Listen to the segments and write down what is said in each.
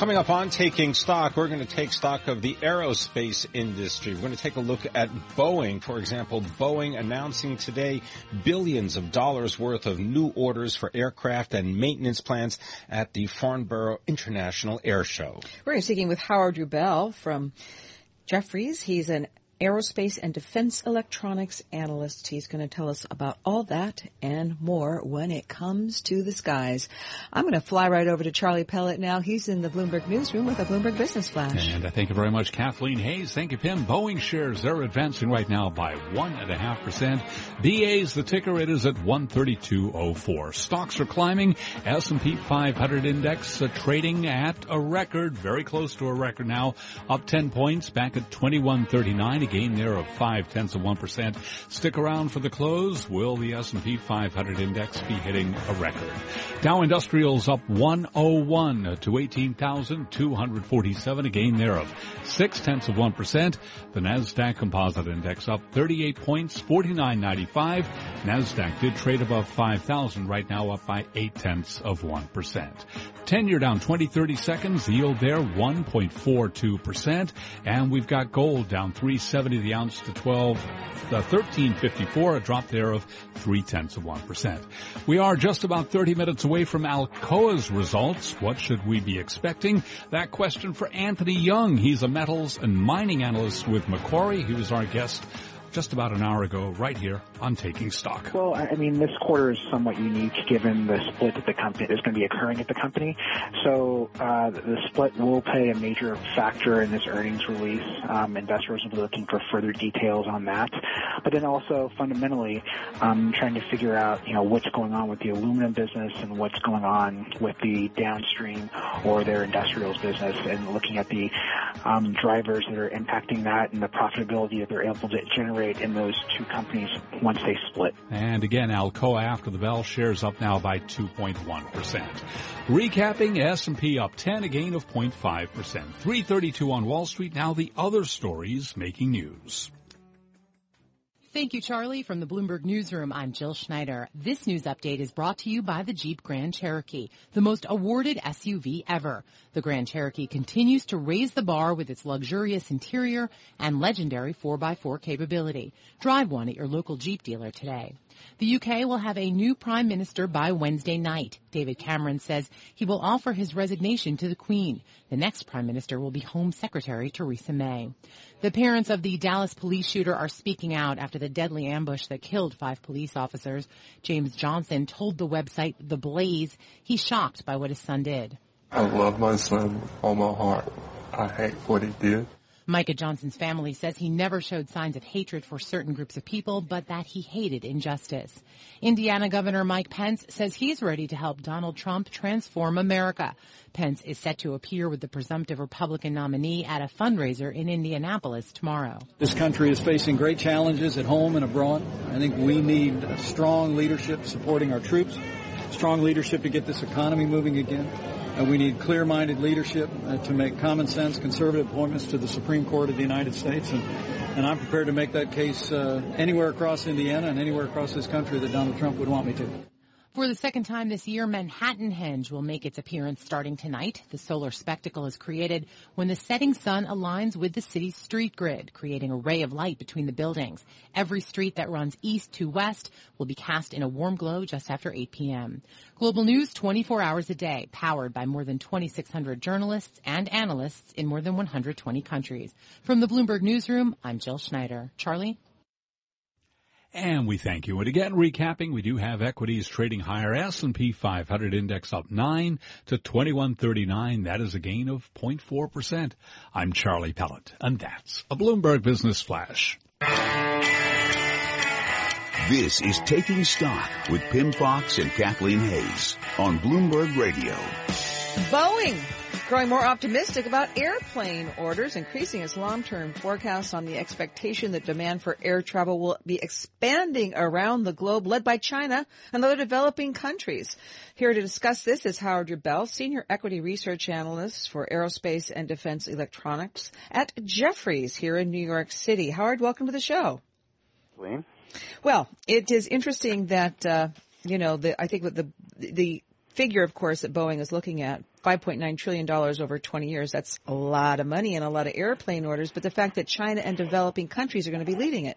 Coming up on Taking Stock, we're going to take stock of the aerospace industry. We're going to take a look at Boeing. For example, Boeing announcing today billions of dollars worth of new orders for aircraft and maintenance plans at the Farnborough International Air Show. We're speaking with Howard Rubel from Jefferies. He's an aerospace and defense electronics analyst. He's going to tell us about all that and more when it comes to the skies. I'm going to fly right over to Charlie Pellet now. He's in the Bloomberg newsroom with a Bloomberg Business Flash. And I thank you very much, Kathleen Hays. Thank you, Pimm. Boeing shares, they're advancing right now by 1.5%. BA's the ticker. It is at 132.04. Stocks are climbing. S&P 500 index uh, trading at a record, very close to a record now, up 10 points, back at 2139 gain there of five tenths of one percent. Stick around for the close. Will the S&P 500 index be hitting a record? Dow Industrials up 101 to 18,247, a gain there of six tenths of one percent. The Nasdaq Composite Index up 38 points, 49.95. Nasdaq did trade above 5,000, right now up by eight tenths of one percent. Ten year down 20, 30 seconds. Yield there 1.42 percent, and we've got gold down 370 the ounce to 12, the 1354, a drop there of three tenths of 1%. We are just about 30 minutes away from Alcoa's results. What should we be expecting? That question for Anthony Young. He's a metals and mining analyst with Macquarie. He was our guest just about an hour ago right here on Taking Stock. Well, I mean, this quarter is somewhat unique given the split that the company is going to be occurring at the company. So uh, the split will play a major factor in this earnings release. Um, investors will be looking for further details on that. But then also fundamentally, um, trying to figure out, you know, what's going on with the aluminum business and what's going on with the downstream or their industrials business and looking at the um, drivers that are impacting that and the profitability that they're able to generate in those two companies once they split. And again, Alcoa after the bell shares up now by 2.1%. Recapping S&P up 10, a gain of 0.5%. 332 on Wall Street. Now the other stories making news. Thank you, Charlie. From the Bloomberg Newsroom, I'm Jill Schneider. This news update is brought to you by the Jeep Grand Cherokee, the most awarded SUV ever. The Grand Cherokee continues to raise the bar with its luxurious interior and legendary 4x4 capability. Drive one at your local Jeep dealer today. The UK will have a new prime minister by Wednesday night. David Cameron says he will offer his resignation to the Queen. The next prime minister will be Home Secretary Theresa May. The parents of the Dallas police shooter are speaking out after the deadly ambush that killed five police officers. James Johnson told the website The Blaze he's shocked by what his son did. I love my son with all my heart. I hate what he did. Micah Johnson's family says he never showed signs of hatred for certain groups of people, but that he hated injustice. Indiana Governor Mike Pence says he's ready to help Donald Trump transform America. Pence is set to appear with the presumptive Republican nominee at a fundraiser in Indianapolis tomorrow. This country is facing great challenges at home and abroad. I think we need strong leadership supporting our troops, strong leadership to get this economy moving again. And we need clear-minded leadership uh, to make common sense conservative appointments to the Supreme Court of the United States. And, and I'm prepared to make that case uh, anywhere across Indiana and anywhere across this country that Donald Trump would want me to. For the second time this year, Manhattan Henge will make its appearance starting tonight. The solar spectacle is created when the setting sun aligns with the city's street grid, creating a ray of light between the buildings. Every street that runs east to west will be cast in a warm glow just after 8 p.m. Global news 24 hours a day, powered by more than 2,600 journalists and analysts in more than 120 countries. From the Bloomberg Newsroom, I'm Jill Schneider. Charlie? And we thank you. And again, recapping, we do have equities trading higher. S&P 500 index up 9 to 2139. That is a gain of 0.4%. I'm Charlie Pellet, and that's a Bloomberg Business Flash. This is Taking Stock with Pimm Fox and Kathleen Hays on Bloomberg Radio. Boeing growing more optimistic about airplane orders, increasing its long-term forecast on the expectation that demand for air travel will be expanding around the globe, led by China and other developing countries. Here to discuss this is Howard Rubel, Senior Equity Research Analyst for Aerospace and Defense Electronics at Jefferies here in New York City. Howard, welcome to the show. Well, it is interesting that, uh, you know, the, I think with the, the figure, of course, that Boeing is looking at, $5.9 trillion over 20 years, that's a lot of money and a lot of airplane orders, but the fact that China and developing countries are going to be leading it.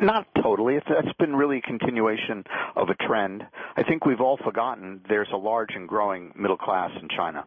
Not totally. It's, that's been really a continuation of a trend. I think we've all forgotten there's a large and growing middle class in China.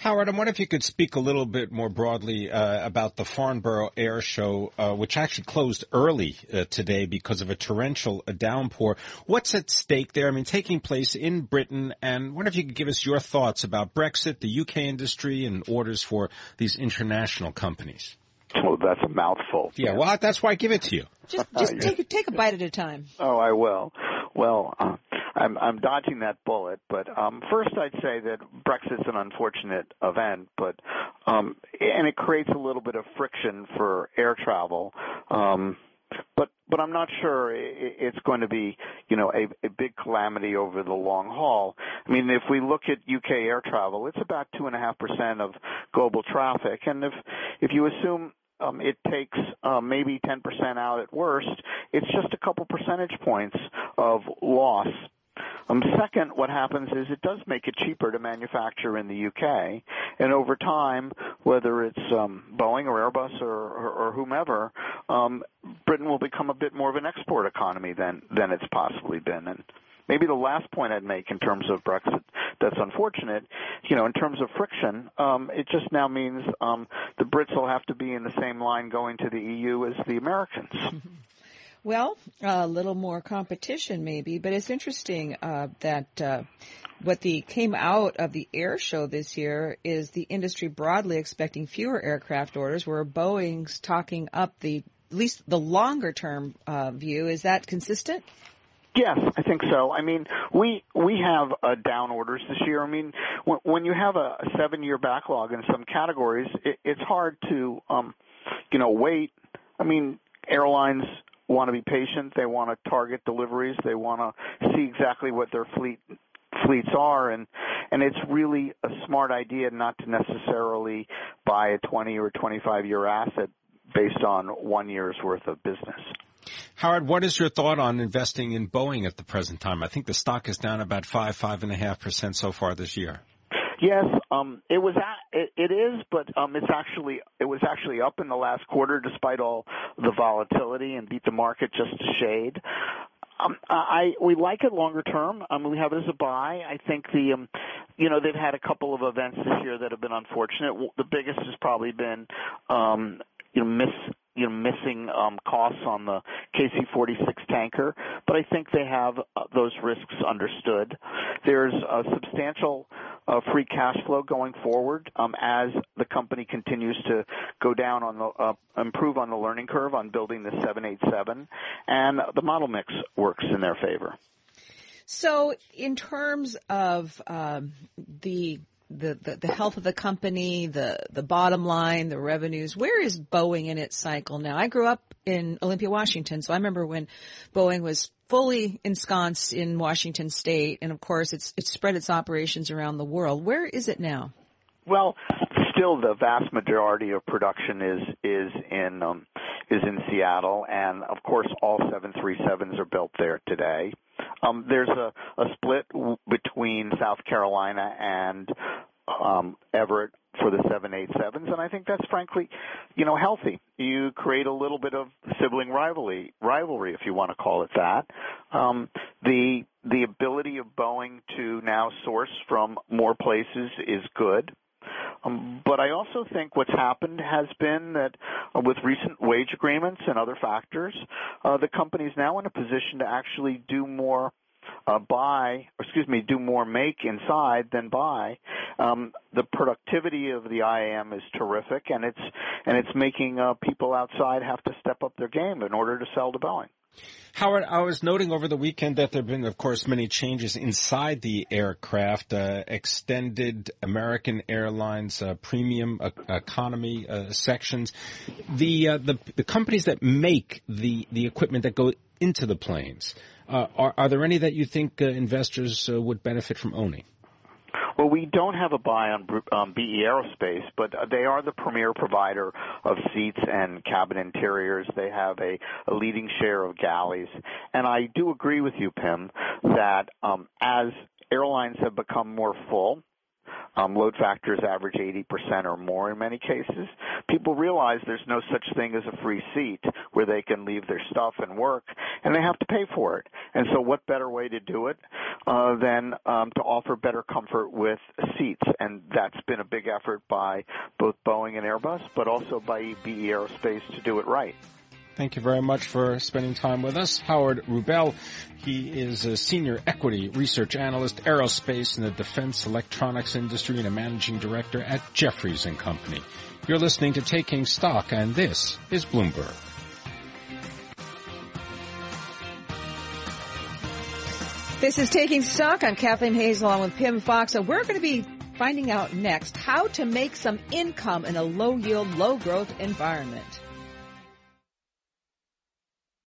Howard, I wonder if you could speak a little bit more broadly uh, about the Farnborough Air Show, uh, which actually closed early uh, today because of a torrential uh, downpour. What's at stake there? I mean, taking place in Britain, and I wonder if you could give us your thoughts about Brexit, the UK industry, and orders for these international companies. Oh, that's a mouthful. Yeah, well, that's why I give it to you. Just, just take, take a bite at a time. Oh, I will. Well, uh, I'm, I'm dodging that bullet, but um, first I'd say that Brexit's an unfortunate event, but um, and it creates a little bit of friction for air travel. Um, but but I'm not sure it's going to be you know a, a big calamity over the long haul. I mean, if we look at UK air travel, it's about two and a half percent of global traffic, and if if you assume um, it takes uh, maybe 10% out at worst, it's just a couple percentage points of loss second, what happens is it does make it cheaper to manufacture in the UK, and over time, whether it's um, Boeing or Airbus or, whomever, um, Britain will become a bit more of an export economy than than it's possibly been. And maybe the last point I'd make in terms of Brexit that's unfortunate, you know, in terms of friction, um, it just now means um, the Brits will have to be in the same line going to the EU as the Americans. Well, a little more competition maybe, but it's interesting uh, that uh, what the came out of the air show this year is the industry broadly expecting fewer aircraft orders, where Boeing's talking up the at least the longer term uh, view. Is that consistent? Yes, I think so. I mean, we we have uh, down orders this year. I mean, when, when you have a, a seven year backlog in some categories, it, it's hard to, um, you know, wait. I mean, airlines want to be patient. They want to target deliveries. They want to see exactly what their fleet fleets are and and it's really a smart idea not to necessarily buy a 20 or 25 year asset based on one year's worth of business. Howard, what is your thought on investing in Boeing at the present time? I think the stock is down about five, five and a half percent so far this year. Yes, um, it was. At, it, it is, but um, it's actually it was actually up in the last quarter despite all the volatility and beat the market just a shade. Um, I we like it longer term. Um, we have it as a buy. I think the, um, you know, they've had a couple of events this year that have been unfortunate. The biggest has probably been, um, you know, miss you know missing um, costs on the KC-46 tanker, but I think they have uh, those risks understood. There's a substantial uh, free cash flow going forward um, as the company continues to go down on the uh, improve on the learning curve on building the 787, and the model mix works in their favor. So, in terms of um, the the, the, health of the company, the, the bottom line, the revenues. Where is Boeing in its cycle now? I grew up in Olympia, Washington, so I remember when Boeing was fully ensconced in Washington State, and of course, it's it's spread its operations around the world. Where is it now? Well, still the vast majority of production is is in um, is in Seattle, and of course, all 737s are built there today. Um, there's a, split between South Carolina and um, Everett for the 787s, and I think that's frankly, you know, healthy. You create a little bit of sibling rivalry, rivalry if you want to call it that. Um, the the ability of Boeing to now source from more places is good. Um, but I also think what's happened has been that uh, with recent wage agreements and other factors, uh, the company is now in a position to actually do more uh, buy, or excuse me, do more make inside than buy. Um, the productivity of the IAM is terrific, and it's and it's making uh, people outside have to step up their game in order to sell to Boeing. Howard, I was noting over the weekend that there have been, of course, many changes inside the aircraft, uh, extended American Airlines uh, premium uh, economy uh, sections. The, uh, the the companies that make the the equipment that go into the planes uh, are are there any that you think investors would benefit from owning? Well, we don't have a buy on um, BE Aerospace, but they are the premier provider of seats and cabin interiors. They have a, a leading share of galleys. And I do agree with you, Pimm, that um, as airlines have become more full, um, load factors average 80% or more in many cases. People realize there's no such thing as a free seat where they can leave their stuff and work, and they have to pay for it. And so, what better way to do it uh, than um, to offer better comfort with seats? And that's been a big effort by both Boeing and Airbus, but also by BE Aerospace to do it right. Thank you very much for spending time with us. Howard Rubel, he is a senior equity research analyst, aerospace and the defense electronics industry and a managing director at Jefferies and Company. You're listening to Taking Stock and this is Bloomberg. This is Taking Stock. I'm Kathleen Hays along with Pimm Fox and we're going to be finding out next how to make some income in a low yield, low growth environment.